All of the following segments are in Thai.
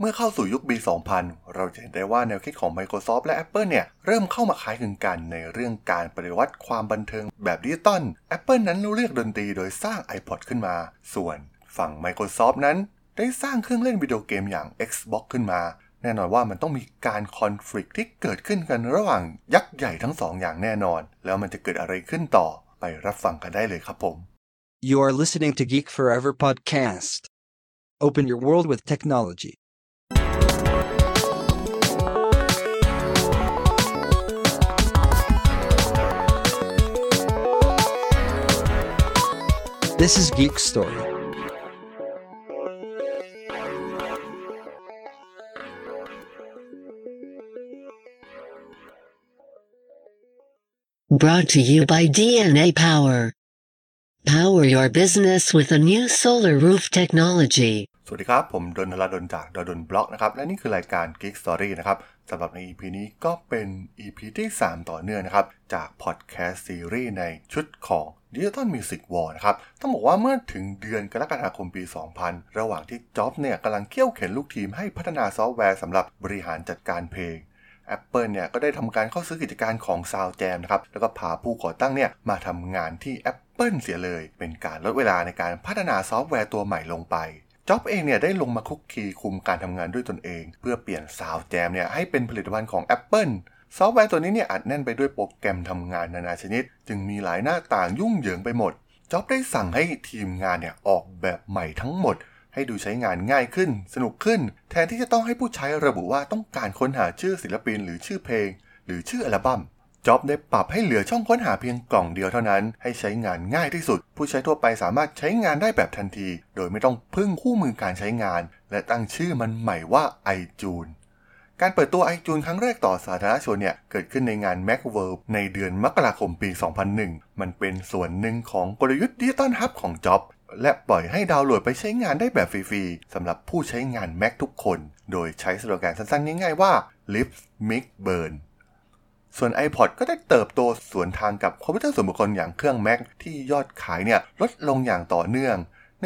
เมื่อเข้าสู่ยุคปี 2000 เราจะเห็นได้ว่าแนวคิดของ Microsoft และ Apple เนี่ย เริ่มเข้ามาคล้ายคลึงกันในเรื่องการปฏิวัติความบันเทิงแบบดิจิตอล Apple นั้นเลือกดนตรีโดยสร้าง iPod ขึ้นมา ส่วนฝั่ง Microsoft นั้น ได้สร้างเครื่องเล่นวิดีโอเกมอย่าง Xbox ขึ้นมา แน่นอนว่ามันต้องมีการคอนฟ lict ที่เกิดขึ้นกันระหว่างยักษ์ใหญ่ทั้งสองอย่างแน่นอน แล้วมันจะเกิดอะไรขึ้นต่อไปรับฟังกันได้เลยครับผม You are listening to Geek Forever podcast. Open your world with technology. This is Geek Story. Brought to you by DNA Power. Power your business with a new solar roof technology. สวัสดีครับ ผมดล ธราดล จากด.ดล็อกนะครับ และนี่คือรายการ Geek Story นะครับสำหรับใน EP นี้ก็เป็น EP ที่ 3 ต่อเนื่องนะครับ จากพอดแคสต์ซีรีส์ในชุดของ Digital Music War นะครับ ต้องบอกว่าเมื่อถึงเดือนกรกฎาคมปี 2000 ระหว่างที่จ็อบเนี่ยกำลังเคี่ยวเข็นลูกทีมให้พัฒนาซอฟต์แวร์สำหรับบริหารจัดการเพลง Apple เนี่ยก็ได้ทำการเข้าซื้อกิจการของ SoundJam นะครับ แล้วก็พาผู้ก่อตั้งเนี่ยมาทำงานที่ Apple เสียเลย เป็นการลดเวลาในการพัฒนาซอฟต์แวร์ตัวใหม่ลงไปจ็อบเองเนี่ยได้ลงมาคุกคีคุมการทำงานด้วยตนเอง เพื่อเปลี่ยน SoundJam เนี่ยให้เป็นผลิตภัณฑ์ของ Apple ซอฟต์แวร์ตัวนี้เนี่ยอัดแน่นไปด้วยโปรแกรมทำงานนานาชนิด จึงมีหลายหน้าต่างยุ่งเหยิงไปหมดจ็อบได้สั่งให้ทีมงานเนี่ยออกแบบใหม่ทั้งหมด ให้ดูใช้งานง่ายขึ้น สนุกขึ้น แทนที่จะต้องให้ผู้ใช้ระบุว่าต้องการค้นหาชื่อศิลปินหรือชื่อเพลง หรือชื่ออัลบั้มจ็อบได้ปรับให้เหลือช่องค้นหาเพียงกล่องเดียวเท่านั้น ให้ใช้งานง่ายที่สุด ผู้ใช้ทั่วไปสามารถใช้งานได้แบบทันที โดยไม่ต้องพึ่งคู่มือการใช้งาน และตั้งชื่อมันใหม่ว่า iTunes การเปิดตัว iTunes ครั้งแรกต่อสาธารณชนเนี่ย เกิดขึ้นในงาน Macworld ในเดือนมกราคมปี 2001 มันเป็นส่วนหนึ่งของกลยุทธ์ดิจิตอลฮับของจ็อบและปล่อยให้ดาวน์โหลดไปใช้งานได้แบบฟรีๆสำหรับผู้ใช้งาน Mac ทุกคน โดยใช้สโลแกนสั้นๆง่ายๆว่า Live Mix Burn ส่วน iPod ก็ได้เติบโตสวนทางกับคอมพิวเตอร์ส่วนบุคคลอย่างเครื่อง Mac ที่ยอดขายเนี่ยลดลงอย่างต่อเนื่อง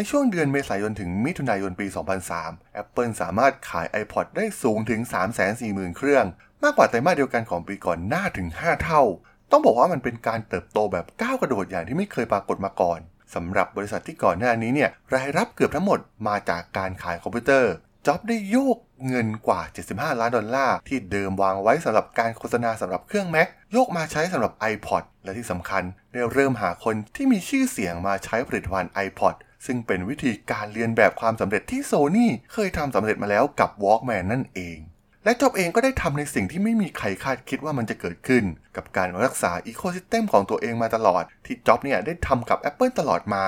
ในช่วงเดือนเมษายนถึงมิถุนายนปี 2003 Apple สามารถขาย iPod ได้สูงถึง 340,000 เครื่อง มากกว่าไตรมาสเดียวกันของปีก่อนหน้าถึง 5 เท่า ต้องบอกว่ามันเป็นการเติบโตแบบก้าวกระโดดอย่างที่ไม่เคยปรากฏมาก่อนสำหรับบริษัทที่ก่อนหน้านี้เนี่ยรายรับเกือบทั้งหมดมาจากการขายคอมพิวเตอร์จ็อบได้โยกเงินกว่า 75 ล้านดอลลาร์ ที่เดิมวางไว้สำหรับการโฆษณาสำหรับเครื่อง Mac โยกมาใช้สำหรับ iPod และที่สำคัญ ได้เริ่มหาคนที่มีชื่อเสียงมาใช้ผลิตภัณฑ์ iPod ซึ่งเป็นวิธีการเรียนแบบความสำเร็จที่โซนี่เคยทำสำเร็จมาแล้วกับ Walkman นั่นเอง และจ็อบเองก็ได้ทำในสิ่งที่ไม่มีใครคาดคิดว่ามันจะเกิดขึ้น กับการรักษาอีโคซิสเต็มของตัวเองมาตลอด ที่จ็อบเนี่ยได้ทำกับ Apple ตลอดมา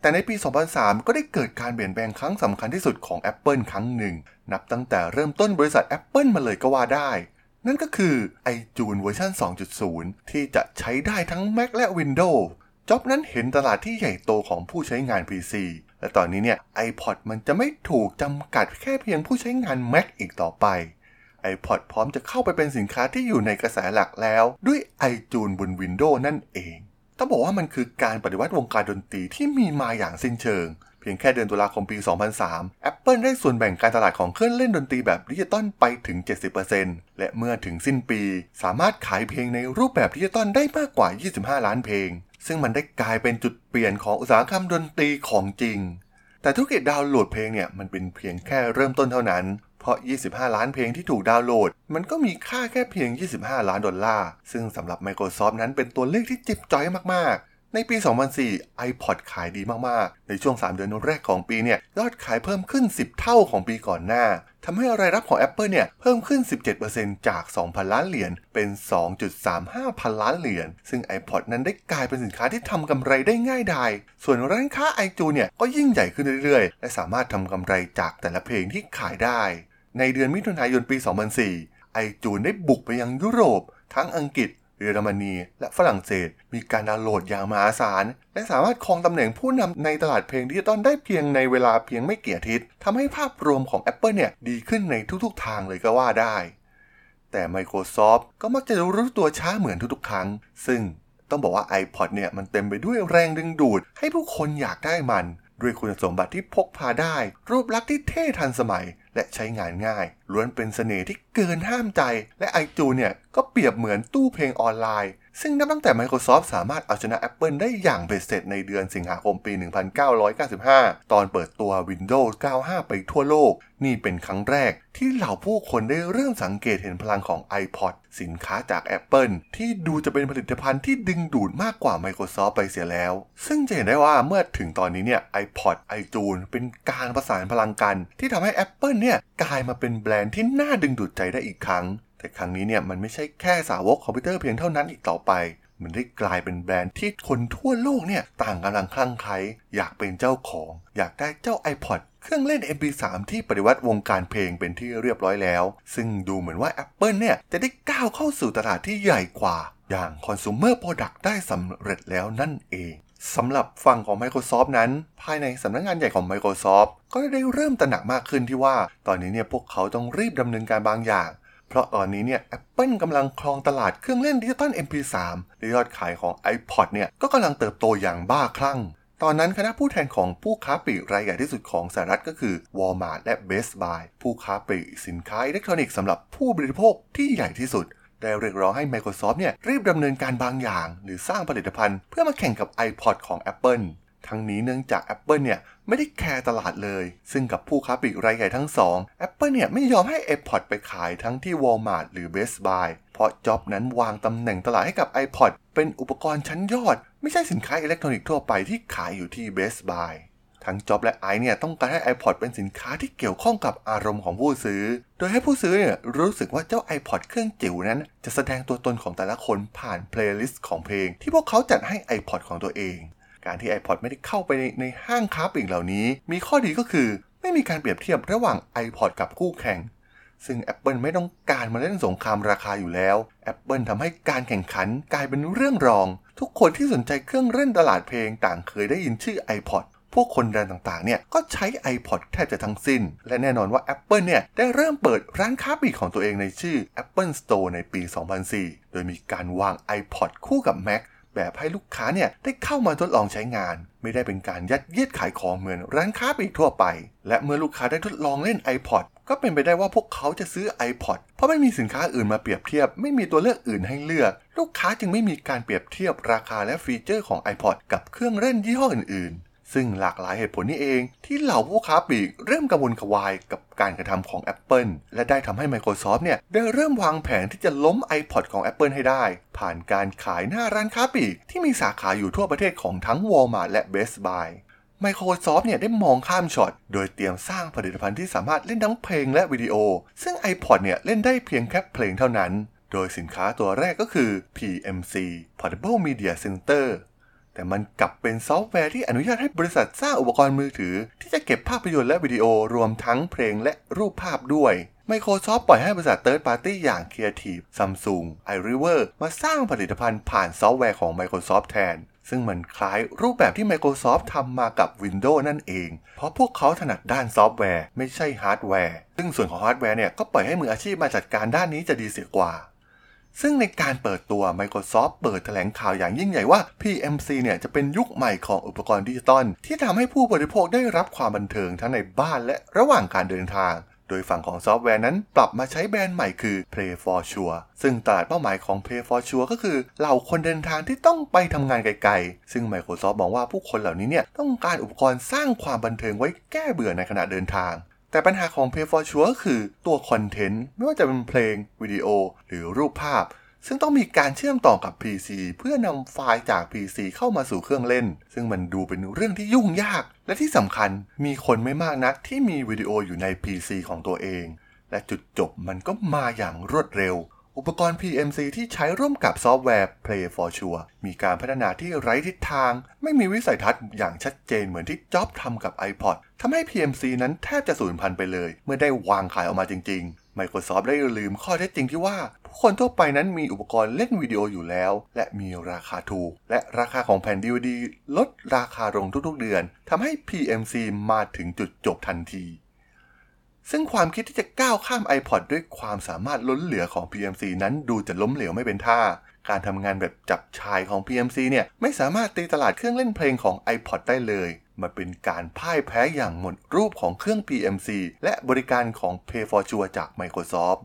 แต่ในปี 2003 ก็ได้เกิดการเปลี่ยนแปลงครั้งสำคัญที่สุดของ Apple ครั้งหนึ่ง นับตั้งแต่เริ่มต้นบริษัท Apple มาเลยก็ว่าได้นั่นก็คือ iTunes เวอร์ชัน2.0 ที่จะใช้ได้ทั้ง Mac และ Windows จ็อบนั้นเห็นตลาดที่ใหญ่โตของผู้ใช้งาน PC และตอนนี้เนี่ย iPod มันจะไม่ถูกจำกัดแค่เพียงผู้ใช้งาน Mac อีกต่อไป iPod พร้อมจะเข้าไปเป็นสินค้าที่อยู่ในกระแสหลักแล้ว ด้วย iTunes บน Windows นั่นเอง ต้องบอกว่ามันคือการปฏิวัติวงการดนตรีที่มีมาอย่างสิ้นเชิง พียงแค่เดือนตุลาคมปี 2003 Apple ได้ส่วนแบ่งการตลาดของเครื่องเล่นดนตรีแบบดิจิตอลไปถึง 70%และเมื่อถึงสิ้นปี สามารถขายเพลงในรูปแบบดิจิตอลได้มากกว่า 25 ล้านเพลง ซึ่งมันได้กลายเป็นจุดเปลี่ยนของอุตสาหกรรมดนตรีของจริง แต่ธุรกิจดาวน์โหลดเพลงเนี่ยมันเป็นเพียงแค่เริ่มต้นเท่านั้น เพราะ 25 ล้านเพลงที่ถูกดาวน์โหลด มันก็มีค่าแค่เพียง 25 ล้านดอลลาร์ ซึ่งสำหรับ Microsoft นั้นเป็นตัวเลขที่จิบจ้อยมากๆ ในปี 2004 iPod ขายดีมาก ๆ ในช่วง 3 เดือนแรกของปีเนี่ยยอดขายเพิ่มขึ้น 10 เท่าของปีก่อนหน้าทำให้รายรับของ Apple เนี่ยเพิ่มขึ้น 17%จาก 2,000 ล้านเหรียญเป็น 2.35 พันล้านเหรียญซึ่ง iPod นั้นได้กลายเป็นสินค้าที่ทำกำไรได้ง่ายดาย ส่วนร้านค้า iTunes เนี่ยก็ยิ่งใหญ่ขึ้นเรื่อยๆ และสามารถทำกำไรจากแต่ละเพลงที่ขายได้ ในเดือนมิถุนายนปี 2004 iTunes ได้บุกไปยังยุโรป ทั้งอังกฤษ เยอรมนี และฝรั่งเศส มีการดาวน์โหลดอย่างมหาศาล และสามารถครองตำแหน่งผู้นำในตลาดเพลงดิจิตอลได้เพียงในเวลาเพียงไม่กี่อาทิตย์ทำให้ภาพรวมของ Apple เนี่ยดีขึ้นในทุกๆ ทางเลยก็ว่าได้ แต่ Microsoft ก็มักจะรู้ตัวช้าเหมือนทุกๆ ครั้ง ซึ่งต้องบอกว่า iPod เนี่ยมันเต็มไปด้วยแรงดึงดูด ให้ผู้คนอยากได้มัน ด้วยคุณสมบัติที่พกพาได้ รูปลักษณ์ที่เท่ทันสมัย และใช้งานง่าย ล้วนเป็นเสน่ห์ที่เกินห้ามใจ และไอจูเนี่ยก็เปรียบเหมือนตู้เพลงออนไลน์ ซึ่งนับตั้งแต่ Microsoft สามารถเอาชนะ Apple ได้อย่างเบ็ดเสร็จในเดือนสิงหาคมปี 1995 ตอนเปิดตัว Windows 95 ไปทั่วโลก นี่เป็นครั้งแรกที่เหล่าผู้คนได้เริ่มสังเกตเห็นพลังของ iPod สินค้าจาก Apple ที่ดูจะเป็นผลิตภัณฑ์ที่ดึงดูดมากกว่า Microsoft ไปเสียแล้ว ซึ่งจะเห็นได้ว่าเมื่อถึงตอนนี้เนี่ย iPod iTunes เป็นการประสานพลังกัน ที่ทำให้ Apple เนี่ยกลายมาเป็นแบรนด์ที่น่าดึงดูดใจได้อีกครั้ง แต่ครั้งนี้เนี่ยมันไม่ใช่แค่สาวกคอมพิวเตอร์เพียงเท่านั้นอีกต่อไป มันได้กลายเป็นแบรนด์ที่คนทั่วโลกเนี่ยต่างกำลังคลั่งไคล้อยากเป็นเจ้าของ อยากได้เจ้า iPod เครื่องเล่น MP3 ที่ปฏิวัติวงการเพลงเป็นที่เรียบร้อยแล้ว ซึ่งดูเหมือนว่า Apple เนี่ยจะได้ก้าวเข้าสู่ตลาดที่ใหญ่กว่า อย่าง Consumer Product ได้สำเร็จแล้วนั่นเองสำหรับฝั่งของ Microsoft นั้น ภายในสำนักงงานใหญ่ของ Microsoft ก็ได้เริ่มตระหนักมากขึ้นที่ว่า ตอนนี้เนี่ยพวกเขาต้องรีบดำเนินการบางอย่าง เพราะตอนนี้เนี่ย Apple กำลังครองตลาดเครื่องเล่นดิจิตอล MP3 และยอดขายของ iPod เนี่ยก็กำลังเติบโตอย่างบ้าคลั่ง ตอนนั้นคณะผู้แทนของผู้ค้าปลีกรายใหญ่ที่สุดของสหรัฐก็คือ Walmart และ Best Buy ผู้ค้าปลีกสินค้าอิเล็กทรอนิกส์สำหรับผู้บริโภคที่ใหญ่ที่สุดได้เรียกร้องให้ Microsoft เนี่ยรีบดำเนินการบางอย่าง หรือสร้างผลิตภัณฑ์เพื่อมาแข่งกับ iPod ของ Apple ทั้งนี้เนื่องจาก Apple เนี่ย ไม่ได้แคร์ตลาดเลย ซึ่งกับผู้ค้าปลีกรายใหญ่ทั้งสอง Apple เนี่ยไม่ยอมให้ iPod ไปขายทั้งที่ Walmart หรือ Best Buy เพราะจ็อบนั้นวางตำแหน่งตลาดให้กับ iPod เป็นอุปกรณ์ชั้นยอด ไม่ใช่สินค้าอิเล็กทรอนิกส์ทั่วไปที่ขายอยู่ที่ Best Buy ทั้งจ็อบและไอฟ์เนี่ยต้องการให้ iPod เป็นสินค้าที่เกี่ยวข้องกับอารมณ์ของผู้ซื้อ โดยให้ผู้ซื้อเนี่ยรู้สึกว่าเจ้า iPod เครื่องจิ๋วนั้น จะแสดงตัวตนของแต่ละคนผ่านเพลย์ลิสต์ของเพลงที่พวกเขาจัดให้ iPod ของตัวเอง การที่ iPod ไม่ได้เข้าไปในในห้างค้าปลีกเหล่านี้ มีข้อดีก็คือไม่มีการเปรียบเทียบระหว่าง iPod กับคู่แข่ง ซึ่ง Apple ไม่ต้องการมาเล่นสงครามราคาอยู่แล้ว Apple ทำให้การแข่งขันกลายเป็นเรื่องรอง ทุกคนที่สนใจเครื่องเล่นตลาดเพลงต่างเคยได้ยินชื่อ iPod พวกคนแบรนด์ต่างๆ เนี่ย ก็ใช้ iPod แทบจะทั้งสิ้น และแน่นอนว่า Apple เนี่ย ได้เริ่มเปิดร้านค้าปลีกของตัวเองในชื่อ Apple Store ในปี 2004 โดยมีการวาง iPod คู่กับ Mac แบบให้ลูกค้าเนี่ยได้เข้ามาทดลองใช้งาน ไม่ได้เป็นการยัดเยียดขายของเหมือนร้านค้าปลีกทั่วไป และเมื่อลูกค้าได้ทดลองเล่น iPod ก็เป็นไปได้ว่าพวกเขาจะซื้อ iPod เพราะไม่มีสินค้าอื่นมาเปรียบเทียบ ไม่มีตัวเลือกอื่นให้เลือก ลูกค้าจึงไม่มีการเปรียบเทียบราคาและฟีเจอร์ของ iPod กับเครื่องเล่นยี่ห้ออื่นๆ ซึ่งหลากหลายเหตุผลนี้เองที่เหล่าผู้ค้าปลีกเริ่มกังวลกวายกับการกระทำของ Apple และได้ทำให้ Microsoft เนี่ยได้เริ่มวางแผนที่จะล้ม iPod ของ Apple ให้ได้ ผ่านการขายหน้าร้านค้าปลีกที่มีสาขาอยู่ทั่วประเทศของทั้ง Walmart และ Best Buy Microsoft เนี่ยได้มองข้ามช็อต โดยเตรียมสร้างผลิตภัณฑ์ที่สามารถเล่นทั้งเพลงและวิดีโอ ซึ่ง iPod เนี่ยเล่นได้เพียงแค่เพลงเท่านั้น โดยสินค้าตัวแรกก็คือ PMC Portable Media Center แต่มันกลับเป็นซอฟต์แวร์ที่อนุญาตให้บริษัทสร้างอุปกรณ์มือถือ ที่จะเก็บภาพยนตร์และวิดีโอรวมทั้งเพลงและรูปภาพด้วย Microsoft ปล่อยให้บริษัท Third Party อย่าง Creative Samsung iRiver มาสร้างผลิตภัณฑ์ผ่านซอฟต์แวร์ของ Microsoft แทน ซึ่งมันคล้ายรูปแบบที่ Microsoft ทำมากับ Windows นั่นเอง เพราะพวกเขาถนัดด้านซอฟต์แวร์ไม่ใช่ฮาร์ดแวร์ ซึ่งส่วนของฮาร์ดแวร์เนี่ยก็ปล่อยให้มืออาชีพมาจัดการด้านนี้จะดีเสียกว่า ซึ่งในการเปิดตัว Microsoft เปิดแถลงข่าวอย่างยิ่งใหญ่ว่า PMC เนี่ยจะเป็นยุคใหม่ของอุปกรณ์ดิจิตอลที่ทำให้ผู้บริโภคได้รับความบันเทิงทั้งในบ้านและระหว่างการเดินทาง โดยฝั่งของซอฟต์แวร์นั้นปรับมาใช้แบรนด์ใหม่คือ Play for Sure ซึ่งตลาดเป้าหมายของ Play for Sure ก็คือเหล่าคนเดินทางที่ต้องไปทำงานไกลๆ ซึ่ง Microsoft มองว่าผู้คนเหล่านี้เนี่ยต้องการอุปกรณ์สร้างความบันเทิงไว้แก้เบื่อในขณะเดินทาง แต่ปัญหาของ Play for Sure ก็คือตัวคอนเทนต์ ไม่ว่าจะเป็นเพลง วิดีโอ หรือรูปภาพ ซึ่งต้องมีการเชื่อมต่อกับ PC เพื่อนำไฟล์จาก PC เข้ามาสู่เครื่องเล่น ซึ่งมันดูเป็นเรื่องที่ยุ่งยาก และที่สำคัญมีคนไม่มากนักที่มีวิดีโออยู่ใน PC ของตัวเอง และจุดจบมันก็มาอย่างรวดเร็ว อุปกรณ์ PMC ที่ใช้ร่วมกับซอฟต์แวร์ Play for Sure มีการพัฒนาที่ไร้ทิศทาง ไม่มีวิสัยทัศน์อย่างชัดเจนเหมือนที่จ็อบทำกับ iPod ทำให้ PMC นั้นแทบจะสูญพันธุ์ไปเลย เมื่อได้วางขายออกมาจริง ๆ Microsoft ได้ลืมข้อเท็จจริงที่ว่า ผู้คนทั่วไปนั้นมีอุปกรณ์เล่นวิดีโออยู่แล้ว และมีราคาถูก และราคาของแผ่น DVD ลดราคาลงทุกๆเดือนทำให้ PMC มาถึงจุดจบทันที ซึ่งความคิดที่จะก้าวข้าม iPod ด้วยความสามารถล้นเหลือของ PMC นั้นดูจะล้มเหลวไม่เป็นท่า การทำงานแบบจับชายของ PMC เนี่ยไม่สามารถตีตลาดเครื่องเล่นเพลงของ iPod ได้เลย มันเป็นการพ่ายแพ้อย่างหมดรูปของเครื่อง PMC และบริการของ Pay for Sure จาก Microsoft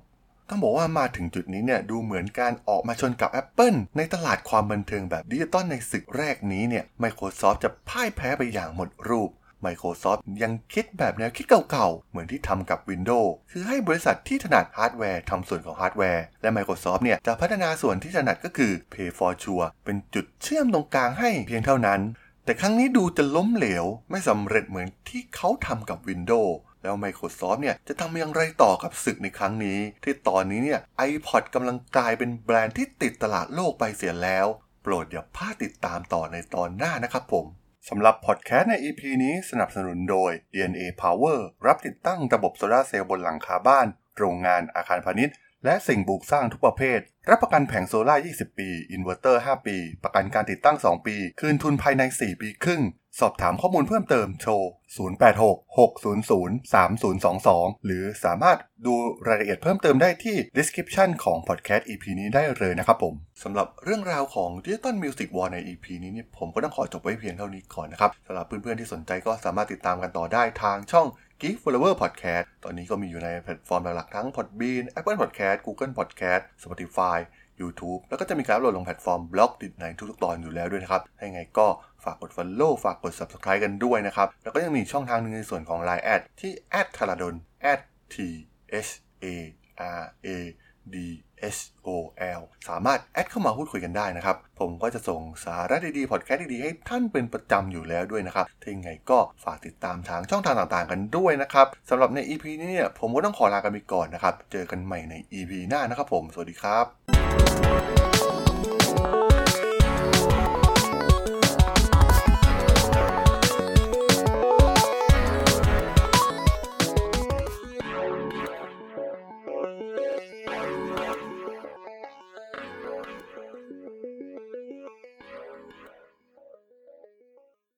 ต้องบอกว่ามาถึงจุดนี้เนี่ยดูเหมือนการออกมาชนกับ Apple ในตลาดความบันเทิงแบบดิจิตอลในศึกแรกนี้เนี่ย Microsoft จะพ่ายแพ้ไปอย่างหมดรูป Microsoft ยังคิดแบบแนวคิดเก่าๆ เหมือนที่ทำกับ Windows คือให้บริษัทที่ถนัดฮาร์ดแวร์ทำส่วนของฮาร์ดแวร์ และ Microsoft เนี่ยจะพัฒนาส่วนที่ถนัดก็คือ Play for Sure เป็นจุดเชื่อมตรงกลางให้เพียงเท่านั้น แต่ครั้งนี้ดูจะล้มเหลว ไม่สำเร็จเหมือนที่เขาทำกับ Windows แล้ว Microsoft เนี่ยจะทำอย่างไรต่อกับศึกในครั้งนี้ ที่ตอนนี้เนี่ย iPod กำลังกลายเป็นแบรนด์ที่ติดตลาดโลกไปเสียแล้ว โปรดอย่าพลาดติดตามต่อในตอนหน้านะครับผม สำหรับพอดแคสต์ใน EP นี้สนับสนุนโดย DNA Power รับติดตั้งระบบโซลาเซลล์บนหลังคาบ้าน โรงงานอาคารพาณิชย์ และสิ่งปลูกสร้างทุกประเภท รับประกันแผงโซลาร์ 20 ปี อินเวอร์เตอร์ 5 ปี ประกันการติดตั้ง 2 ปี คืนทุนภายใน 4 ปีครึ่งสอบถามข้อมูลเพิ่มเติมโทร 0866003022 หรือสามารถดูรายละเอียดเพิ่มเติมได้ที่ description ของ podcast EP นี้ได้เลยนะครับผม สำหรับเรื่องราวของ Digital Music War ใน EP นี้นี่ผมก็ต้องขอจบไว้เพียงเท่านี้ก่อนนะครับ สำหรับเพื่อนๆที่สนใจก็สามารถติดตามกันต่อได้ทางช่อง Geek Forever Podcast ตอนนี้ก็มีอยู่ในแพลตฟอร์มหลักๆทั้ง Podbean Apple Podcast Google Podcast Spotify YouTube แล้วก็จะมีการอัปโหลดลงแพลตฟอร์ม Blockdit ในทุกๆตอนอยู่แล้วด้วยนะครับถ้ายังไงก็ ฝากกด Follow ฝากกด Subscribe กันด้วยนะครับ แล้วก็ยังมีช่องทางหนึ่งในส่วนของ Line แอดที่ t h a r a d o n t h a r a d s o l สามารถแอดเข้ามาพูดคุยกันได้นะครับ ผมก็จะส่งสาระดีๆ พอดแคสต์ดีๆ ให้ท่านเป็นประจำอยู่แล้วด้วยนะครับถ้ายังไงก็ฝากติดตามทางช่องทางต่างๆ กันด้วยนะครับสำหรับใน EP นี้เนี่ยผมก็ต้องขอลากันไปก่อนนะครับ เจอกันใหม่ใน EP หน้านะครับผม สวัสดีครับ